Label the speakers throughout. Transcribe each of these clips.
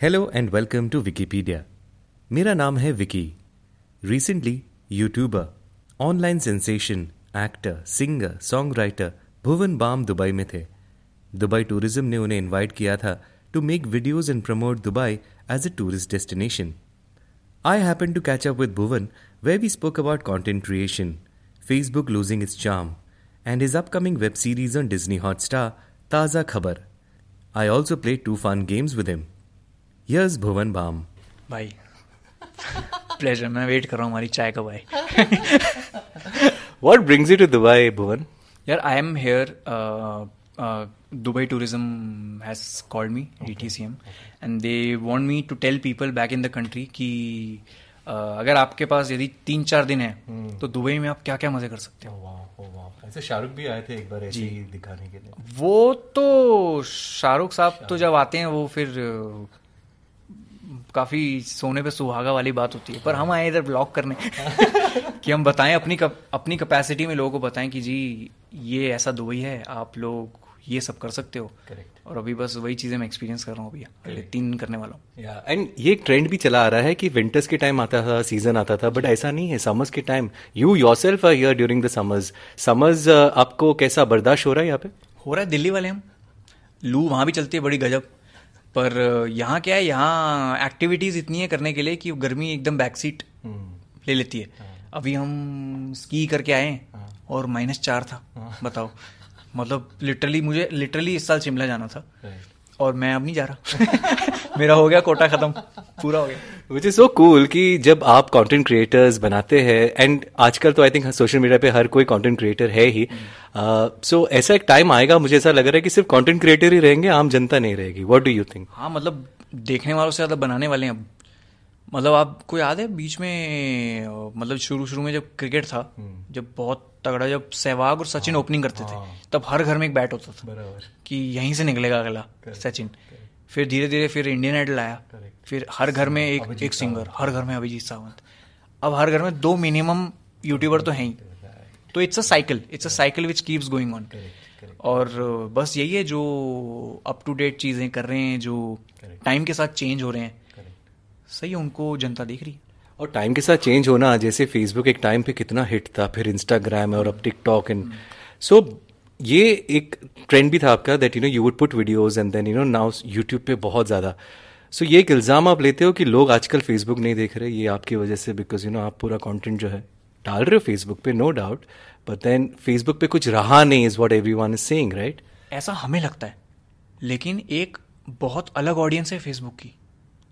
Speaker 1: Hello and welcome to Wikipedia मेरा नाम है Vicky recently youtuber online sensation actor singer song writer Bhuvan Bam Dubai में थे Dubai tourism ने उन्हें इनवाइट किया था to make videos and promote Dubai as a tourist destination I happen to catch up with Bhuvan way we spoke about content creation Facebook losing its charm and his upcoming web series on Disney Hotstar, Taza Khabar. I also played two fun games with him. Here's Bhuvan Bam.
Speaker 2: भाई pleasure मैं wait कर रहा हूँ हमारी चाय कब आए
Speaker 1: What brings you to Dubai, Bhuvan?
Speaker 2: यार I am here Dubai tourism has called me D T C M and they want me to tell people back in the country कि uh, अगर आपके पास यदि तीन चार दिन है तो दुबई में आप क्या क्या मज़े कर सकते हो?
Speaker 1: ऐसे शाहरुख भी आए थे एक बार ऐसे ही दिखाने के लिए।
Speaker 2: वो तो शाहरुख साहब तो जब आते हैं वो फिर काफ़ी सोने पे सुहागा वाली बात होती है पर हम आए इधर ब्लॉग करने। कि हम बताएँ अपनी कप, अपनी कैपेसिटी में लोगों को बताएँ कि जी ये ऐसा दुबई है आप लोग ये सब कर सकते हो।
Speaker 1: करेक्ट
Speaker 2: और अभी बस वही चीज़ें मैं एक्सपीरियंस कर रहा हूँ भैया तीन करने वाला हूँ।
Speaker 1: एंड ये एक ट्रेंड भी चला आ रहा है कि विंटर्स के टाइम आता था सीज़न आता था बट ऐसा नहीं है समर्स के time you yourself are here during the summers summers आपको कैसा बर्दाश्त हो रहा है यहाँ पे?
Speaker 2: हो रहा है दिल्ली वाले हम। लू वहाँ भी चलती है बड़ी गजब। पर यहाँ क्या है यहाँ एक्टिविटीज़ इतनी है करने के लिए कि गर्मी एकदम बैक सीट ले लेती है। अभी हम स्की करके आए और माइनस चार था बताओ। मतलब लिटरली मुझे लिटरली इस साल शिमला जाना था और मैं अब नहीं जा रहा। मेरा हो गया कोटा खत्म। पूरा हो गया।
Speaker 1: विच इज़ सो कूल कि जब आप कंटेंट क्रिएटर्स बनाते हैं एंड आजकल तो आई थिंक सोशल मीडिया पे हर कोई कंटेंट क्रिएटर है ही। सो uh, so, ऐसा एक टाइम आएगा मुझे ऐसा लग रहा है कि सिर्फ़ कंटेंट क्रिएटर ही रहेंगे आम जनता नहीं रहेगी। व्हाट डू यू थिंक
Speaker 2: हाँ मतलब देखने वालों से ज़्यादा बनाने वाले हैं अब। मतलब आपको याद है बीच में मतलब शुरू शुरू में जब क्रिकेट था जब बहुत तगड़ा जब सहवाग और सचिन
Speaker 1: हाँ,
Speaker 2: ओपनिंग करते थे तब हर घर में एक बैट होता था कि यहीं से निकलेगा अगला सचिन। फिर धीरे धीरे फिर इंडियन आइडल आया। फिर हर घर में एक एक सिंगर हर घर में अभिजीत सावंत। अब हर घर में दो मिनिमम यूट्यूबर तो हैं ही। तो it's a cycle it's a cycle which keeps going on और बस यही है जो अप टू डेट चीज़ें कर रहे हैं जो टाइम के साथ चेंज हो रहे हैं। सही है उनको जनता देख रही है।
Speaker 1: और टाइम के साथ चेंज होना जैसे फेसबुक एक टाइम पे कितना हिट था फिर इंस्टाग्राम और अब टिकटॉक एंड सो ये एक ट्रेंड भी था आपका that you know you would put videos and then you know now YouTube पे बहुत ज़्यादा। सो so, ये एक इल्ज़ाम आप लेते हो कि लोग आजकल फेसबुक नहीं देख रहे ये आपकी वजह से बिकॉज़ यू नो आप पूरा कंटेंट जो है डाल रहे हो फेसबुक पे no doubt but then Facebook पे कुछ रहा नहीं is what everyone is saying right
Speaker 2: ऐसा हमें लगता है लेकिन एक बहुत अलग ऑडियंस है फेसबुक की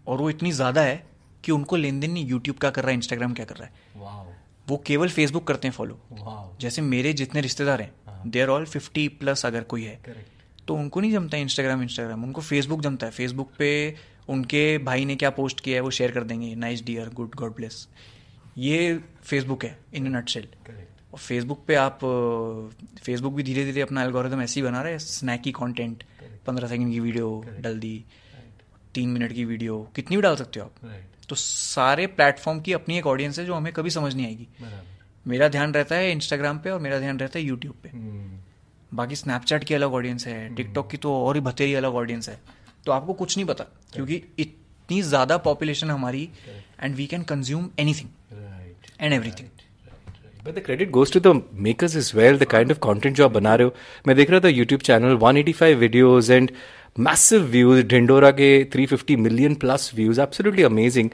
Speaker 2: और वो इतनी ज़्यादा है कि उनको लेन देन नहीं यूट्यूब क्या कर रहा है इंस्टाग्राम क्या कर रहा है। वो केवल फेसबुक करते हैं फॉलो जैसे मेरे जितने रिश्तेदार हैं they are all fifty plus अगर कोई है। तो उनको नहीं जमता है इंस्टाग्राम इंस्टाग्राम उनको फेसबुक जमता है। फेसबुक पे उनके भाई ने क्या पोस्ट किया है वो शेयर कर देंगे। Nice dear good God bless ये फेसबुक है इन नटशेल और फेसबुक पे आप फेसबुक भी धीरे धीरे अपना एल्गोरिदम ऐसे ही बना रहे हैं। स्नैकी कंटेंट पंद्रह सेकंड की वीडियो डल दी तीन मिनट की वीडियो कितनी भी डाल सकते हो आप। तो सारे प्लेटफॉर्म की अपनी एक ऑडियंस है जो हमें कभी समझ नहीं आएगी। मेरा ध्यान रहता है इंस्टाग्राम पे और मेरा ध्यान रहता है यूट्यूब पे। बाकी स्नैपचैट की अलग ऑडियंस है टिकटॉक की तो और ही भतेरी अलग ऑडियंस है। तो आपको कुछ नहीं पता क्योंकि इतनी ज़्यादा पॉपुलेशन हमारी and we can consume anything and everything
Speaker 1: But the credit goes to the makers as well, the kind of content जो आप बना रहे हो। मैं देख रहा था YouTube channel 185 videos and massive views Dhindora के 350 million plus views absolutely amazing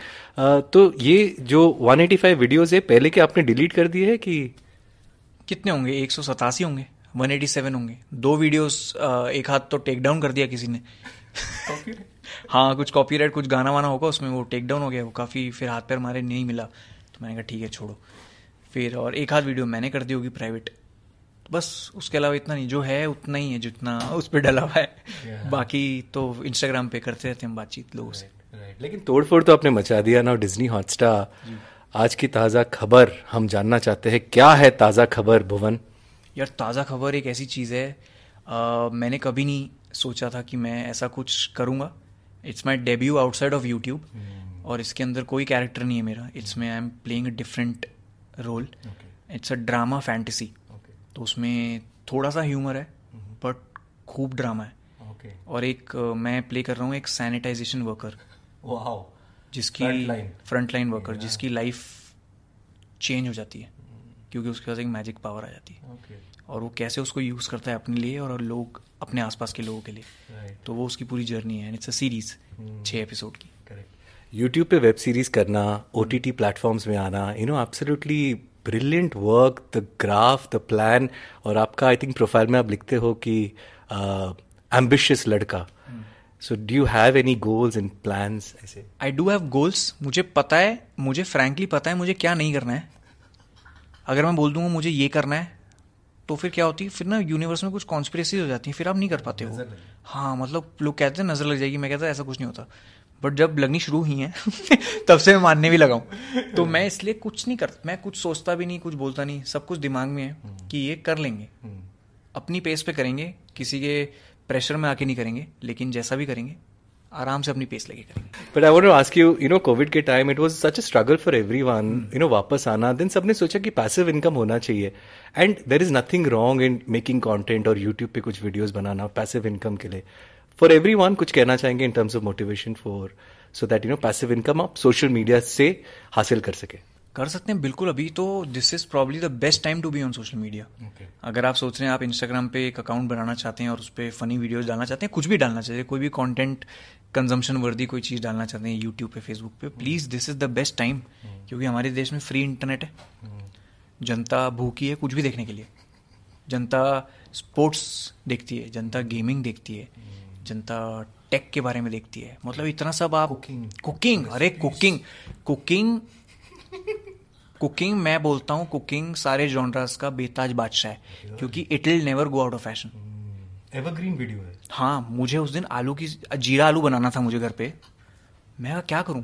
Speaker 1: तो ये जो 185 वीडियोस है पहले के आपने डिलीट कर दिए है कि
Speaker 2: कितने होंगे? एक सौ सतासी होंगे 187 होंगे। दो वीडियोस एक हाथ तो टेक डाउन कर दिया किसी ने। हाँ कुछ कॉपीराइट कुछ गाना वाना होगा उसमें वो टेक डाउन हो गया वो काफ़ी फिर हाथ पैर मारे नहीं मिला। तो मैंने कहा ठीक है छोड़ो। फिर और एक हाथ वीडियो मैंने कर दी होगी प्राइवेट बस उसके अलावा इतना नहीं जो है उतना ही है जितना उस पर डला हुआ है। Yeah. बाकी तो इंस्टाग्राम पे करते रहते हैं बातचीत लोगों से।
Speaker 1: Right. लेकिन तोड़फोड़ तो आपने मचा दिया ना डिज्नी हॉटस्टार आज की ताज़ा खबर हम जानना चाहते हैं क्या है ताज़ा खबर भुवन?
Speaker 2: यार ताज़ा खबर एक ऐसी चीज़ है आ, मैंने कभी नहीं सोचा था कि मैं ऐसा कुछ करूँगा। It's my debut outside of YouTube और इसके अंदर कोई कैरेक्टर नहीं है मेरा। इट्स में I am playing different role it's a drama fantasy तो उसमें थोड़ा सा ह्यूमर है बट खूब ड्रामा है।
Speaker 1: Okay.
Speaker 2: और एक मैं प्ले कर रहा हूँ एक सैनिटाइजेशन वर्कर
Speaker 1: वाओ
Speaker 2: जिसकी फ्रंट लाइन वर्कर जिसकी लाइफ चेंज हो जाती है क्योंकि उसके पास एक मैजिक पावर आ जाती है।
Speaker 1: Okay.
Speaker 2: और वो कैसे उसको यूज़ करता है अपने लिए और लोग अपने आसपास के लोगों के लिए।
Speaker 1: Right.
Speaker 2: तो वो उसकी पूरी जर्नी है इट्स अ सीरीज़ छः एपिसोड की।
Speaker 1: यूट्यूब पे वेब सीरीज़ करना ओ टी टी प्लेटफॉर्म्स में आना you know absolutely brilliant work the graph the plan और आपका आई थिंक प्रोफ़ाइल में आप लिखते हो कि एम्बिशियस लड़का। So do you have any goals and plans ऐसे
Speaker 2: आई डू हैव गोल्स मुझे पता है मुझे फ्रैंकली पता है मुझे क्या नहीं करना है। अगर मैं बोल दूँगा मुझे ये करना है तो फिर क्या होती है? फिर ना यूनिवर्स में कुछ कॉन्स्पिरेसी हो जाती है फिर आप नहीं कर पाते हो। हाँ मतलब लोग कहते हैं नज़र लग जाएगी। मैं कहता ऐसा कुछ नहीं होता। बट जब लगनी शुरू हुई है, तब से मैं मानने भी लगा हूँ। तो मैं इसलिए कुछ नहीं करता मैं कुछ सोचता भी नहीं, कुछ बोलता नहीं, सब कुछ दिमाग में है कि ये कर लेंगे। अपनी पेस पे करेंगे, किसी के प्रेशर में आके नहीं करेंगे, लेकिन जैसा भी करेंगे, आराम से अपनी पेस लेके करेंगे।
Speaker 1: But I want to ask you you know Covid के time it was such a struggle for everyone you know वापस आना। देन सबने सोचा कि पैसिव इनकम होना चाहिए। And there is nothing wrong in making content और यूट्यूब पे कुछ वीडियोस बनाना पैसिव इनकम के लिए। फॉर एवरीवन कुछ कहना चाहेंगे in terms of motivation for so that you know passive income आप सोशल मीडिया से हासिल कर सके।
Speaker 2: कर सकते हैं बिल्कुल। अभी तो this is probably the best time to be on social media अगर आप सोच रहे हैं आप इंस्टाग्राम पे एक अकाउंट बनाना चाहते हैं और उस पर फनी वीडियोज़ डालना चाहते हैं कुछ भी डालना चाहते हैं कोई भी कंटेंट कंजम्पशन वर्दी कोई चीज़ डालना चाहते हैं यूट्यूब पे फेसबुक पे please this is the best time क्योंकि हमारे देश में फ्री इंटरनेट है। जनता भूखी है कुछ भी देखने के लिए। जनता स्पोर्ट्स देखती है जनता गेमिंग देखती है। जनता टेक के बारे में देखती है। मतलब इतना सब आप कुकिंग कुकिंग अरे कुकिंग कुकिंग कुकिंग मैं बोलता हूँ कुकिंग सारे जॉनरास का बेताज बादशाह है क्योंकि it will never go out of fashion
Speaker 1: evergreen video है।
Speaker 2: हाँ मुझे उस दिन आलू की जीरा आलू बनाना था मुझे घर पे। मैं क्या करूँ?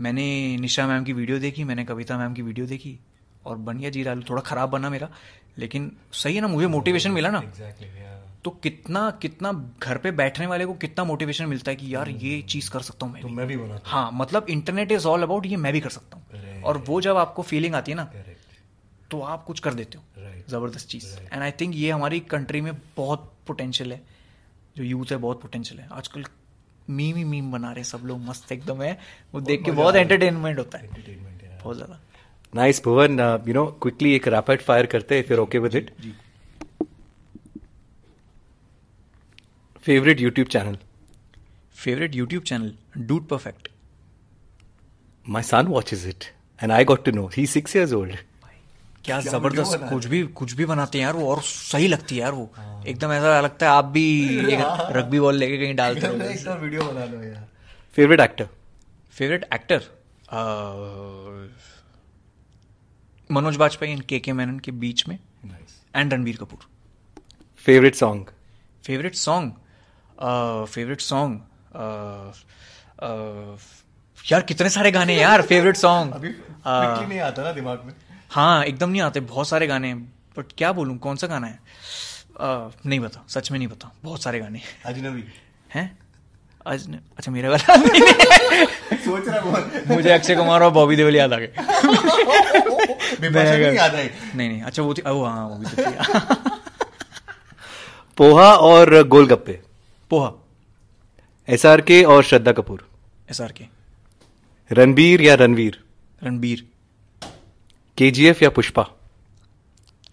Speaker 2: मैंने निशा मैम की वीडियो देखी मैंने कविता मैम की वीडियो देखी और बन गया जीरा आलू। थोड़ा खराब बना मेरा लेकिन सही है ना मुझे मोटिवेशन मिला ना।
Speaker 1: Exactly, yeah.
Speaker 2: तो कितना कितना घर पे बैठने वाले को कितना मोटिवेशन मिलता है कि यार ये चीज़ कर सकता हूँ मैं
Speaker 1: तो मैं भी बना
Speaker 2: हाँ। मतलब इंटरनेट इज़ ऑल अबाउट ये मैं भी कर सकता हूँ। और वो जब आपको फीलिंग आती है ना तो आप कुछ कर देते हो। ज़बरदस्त चीज़। एंड आई थिंक ये हमारी कंट्री में बहुत पोटेंशियल है। जो यूथ है बहुत पोटेंशियल है। आजकल मीम ही मीम बना रहे सब लोग मस्त एकदम है। वो देख के बहुत एंटरटेनमेंट होता है। बहुत ज़्यादा।
Speaker 1: Nice Bhuvan you know quickly एक रैपिड फायर करते हैं फिर okay with it favourite YouTube channel
Speaker 2: favourite YouTube channel Dude Perfect
Speaker 1: my son watches it and I got to know he six years old
Speaker 2: क्या ज़बरदस्त कुछ भी कुछ भी बनाते हैं यार वो और सही लगती है यार वो। एकदम ऐसा लगता है आप भी एक रग्बी बॉल लेके कहीं डालते हो
Speaker 1: वीडियो बना लो यार। Favourite actor
Speaker 2: favourite actor Manoj Bajpayee and K K Menon के बीच में and Ranbir Kapoor.
Speaker 1: Favourite song
Speaker 2: favourite song favourite song यार कितने सारे गाने यार फेवरेट सॉन्ग
Speaker 1: अभी नहीं आता ना दिमाग में।
Speaker 2: हाँ एकदम नहीं आते बहुत सारे गाने बट क्या बोलूँ कौन सा गाना है? आ, नहीं बता सच में नहीं बता बहुत सारे गाने
Speaker 1: अजनबी।
Speaker 2: हैं? आज अच्छा मेरा वाला
Speaker 1: सोच रहा
Speaker 2: मुझे अक्षय कुमार और बॉबी देवल याद आ गए।
Speaker 1: नहीं
Speaker 2: नहीं नहीं अच्छा वो थी ओ हाँ वो भी तो
Speaker 1: पोहा और गोलगप्पे।
Speaker 2: पोहा।
Speaker 1: एस आर के और श्रद्धा कपूर।
Speaker 2: एस आर के
Speaker 1: रणबीर या रणवीर?
Speaker 2: रणबीर।
Speaker 1: के जी एफ़ या पुष्पा?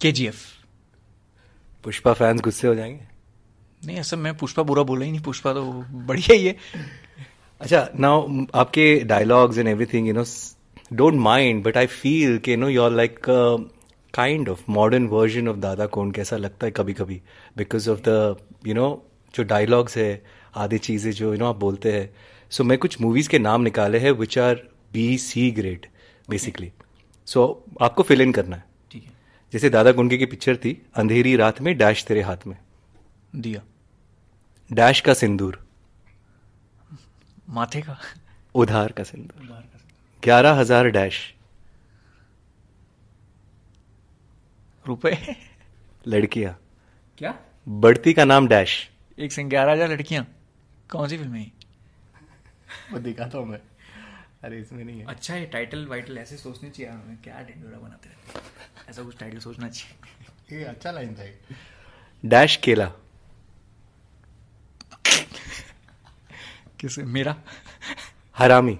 Speaker 2: के जी एफ़
Speaker 1: पुष्पा फैंस गुस्से हो जाएँगे।
Speaker 2: नहीं ऐसा मैं पुष्पा बुरा बोला ही नहीं। पुष्पा तो बढ़िया ही है।
Speaker 1: अच्छा नाउ आपके dialogues and everything you know don't mind but I feel के know you are like kind of modern version of Dada Kondke? कैसा लगता है कभी कभी because of the you know जो डायलॉग्स है आधी चीज़ें जो यू नो आप बोलते हैं। सो so, मैं कुछ मूवीज़ के नाम निकाले हैं which are B C grade basically so आपको फिल इन करना है।
Speaker 2: ठीक है।
Speaker 1: जैसे दादा गुंडे की पिक्चर थी अंधेरी रात में डैश तेरे हाथ में।
Speaker 2: दिया।
Speaker 1: डैश का सिंदूर।
Speaker 2: माथे का।
Speaker 1: उधार का सिंदूर। ग्यारह हज़ार डैश
Speaker 2: रुपए?
Speaker 1: लड़कियाँ।
Speaker 2: क्या?
Speaker 1: बढ़ती का नाम डैश
Speaker 2: एक संग ग्यारह हज़ार लड़कियाँ। कौन सी फ़िल्म है?
Speaker 1: वो दिखाता हूँ मैं। अरे इसमें नहीं है।
Speaker 2: अच्छा ये टाइटल वाइटल ऐसे सोचनी चाहिए। हमें क्या ढिंडोरा बनाते रहते ऐसा कुछ टाइटल सोचना चाहिए।
Speaker 1: ये अच्छा लाइन था डैश केला
Speaker 2: किस? मेरा?
Speaker 1: हरामी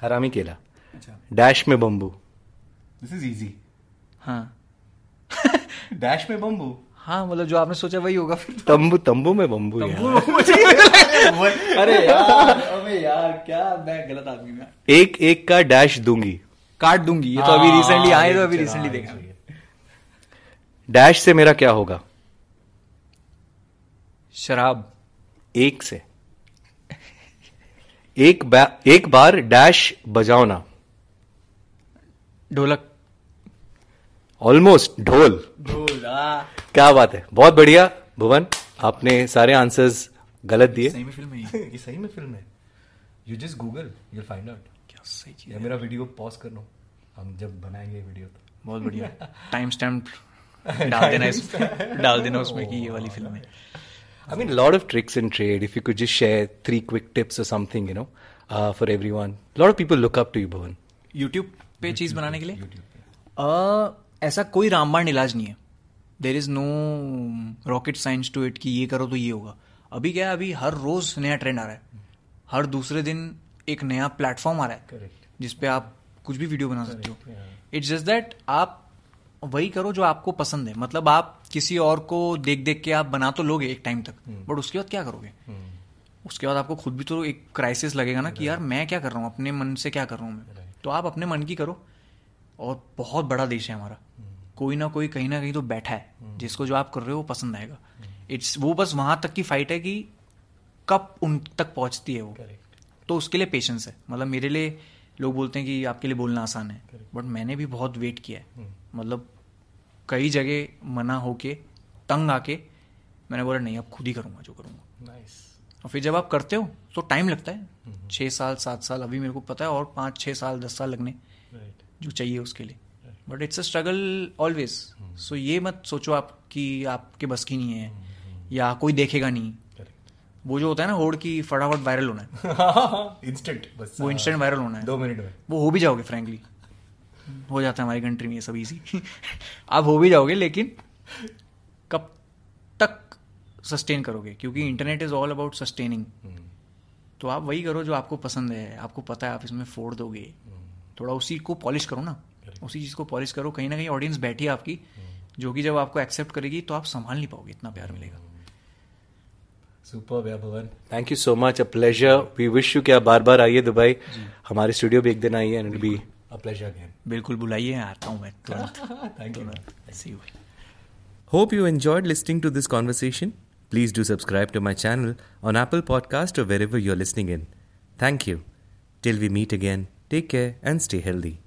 Speaker 1: हरामी केला
Speaker 3: अच्छा।
Speaker 1: डैश में बम्बू
Speaker 3: दिस इज़ इजी
Speaker 2: हाँ।
Speaker 3: डैश में बम्बू
Speaker 2: हाँ मतलब जो आपने सोचा वही होगा फिर।
Speaker 1: तंबू तंबू में बम्बू।
Speaker 2: अरे यार अबे यार क्या मैं गलत आदमी में
Speaker 1: एक एक का डैश दूँगी।
Speaker 2: काट दूँगी ये तो अभी रिसेंटली आए तो अभी रिसेंटली देखा।
Speaker 1: डैश से मेरा क्या होगा?
Speaker 2: शराब।
Speaker 1: एक से। एक बा, एक बार डैश बजाओ ना।
Speaker 2: ढोलक।
Speaker 1: ऑलमोस्ट ढोल
Speaker 2: ढोल हाँ।
Speaker 1: क्या बात है? बहुत बढ़िया। भुवन आपने सारे आंसर्स गलत दिए।
Speaker 2: सही में फ़िल्म है ये।
Speaker 3: ये सही में फ़िल्म है। You just Google you find out
Speaker 2: क्या सही चीज़
Speaker 3: या मेरा वीडियो पॉज कर लो। हम जब बनाएँगे वीडियो तो।
Speaker 2: बहुत बढ़िया। टाइम स्टैम्प डाल देना इसमें डाल देना उसमें कि ये वाली फ़िल्म है।
Speaker 1: I mean, a lot of tricks in trade. If you could just share three quick tips or something, you know, uh, for everyone. A lot of people look up to you.
Speaker 2: YouTube पे चीज़ बनाने के लिए? अ, ऐसा कोई रामबाण इलाज नहीं है। There is no rocket science to it कि ये करो तो ये होगा। अभी क्या है अभी हर रोज नया ट्रेंड आ रहा है। हर दूसरे दिन एक नया प्लेटफॉर्म आ रहा है।
Speaker 3: Correct.
Speaker 2: जिसपे आप कुछ भी वीडियो बना सकते हो। इट्स जस्ट दैट आप वही करो जो आपको पसंद है। मतलब आप किसी और को देख देख के आप बना तो लोगे एक टाइम तक। बट उसके बाद क्या करोगे? उसके बाद आपको खुद भी तो एक क्राइसिस लगेगा ना कि यार मैं क्या कर रहा हूँ? अपने मन से क्या कर रहा हूँ मैं? तो आप अपने मन की करो। और बहुत बड़ा देश है हमारा। कोई ना कोई कहीं ना कहीं तो बैठा है। जिसको जो आप कर रहे हो वो पसंद आएगा। इट्स वो बस वहाँ तक की फाइट है कि कब उन तक पहुँचती है वो। तो उसके लिए पेशेंस है। मतलब मेरे लिए लोग बोलते हैं कि आपके लिए बोलना आसान है। बट मैंने भी बहुत वेट किया है। मतलब कई जगह मना होके तंग आके मैंने बोला नहीं अब खुद ही करूँगा जो करूँगा।
Speaker 3: नाइस
Speaker 2: और फिर जब आप करते हो तो टाइम लगता है। छः साल सात साल अभी मेरे को पता है और पाँच छः साल दस साल लगने।
Speaker 3: राइट
Speaker 2: जो चाहिए उसके लिए। But it's a struggle always so ये मत सोचो आप कि आपके बस की नहीं है या कोई देखेगा नहीं। वो जो होता है ना होड़ की फटाफट वायरल होना है।
Speaker 3: इंस्टेंट बस
Speaker 2: वो इंस्टेंट वायरल होना है।
Speaker 3: दो मिनट में।
Speaker 2: वो हो भी जाओगे फ्रेंकली हो जाता है हमारी कंट्री में ये सब इजी आप हो भी जाओगे लेकिन कब तक सस्टेन करोगे? क्योंकि internet is all about sustaining तो आप वही करो जो आपको पसंद है। आपको पता है आप इसमें फोड़ दोगे। थोड़ा उसी को पॉलिश करो ना। उसी चीज़ को पॉलिश करो कहीं ना कहीं ऑडियंस बैठी आपकी जो कि जब आपको एक्सेप्ट करेगी तो आप संभाल नहीं पाओगे इतना प्यार मिलेगा।
Speaker 1: Thank you so much a pleasure we wish you क्या बार बार आइए दुबई। हमारे स्टूडियो भी एक दिन आइए एंड बी
Speaker 3: अ प्लेजर
Speaker 2: बिल्कुल। बुलाइए आता हूँ
Speaker 3: hope you
Speaker 1: enjoyed listening to this conversation please do subscribe to my channel on Apple podcast wherever you are in thank you till we meet again take care and stay healthy.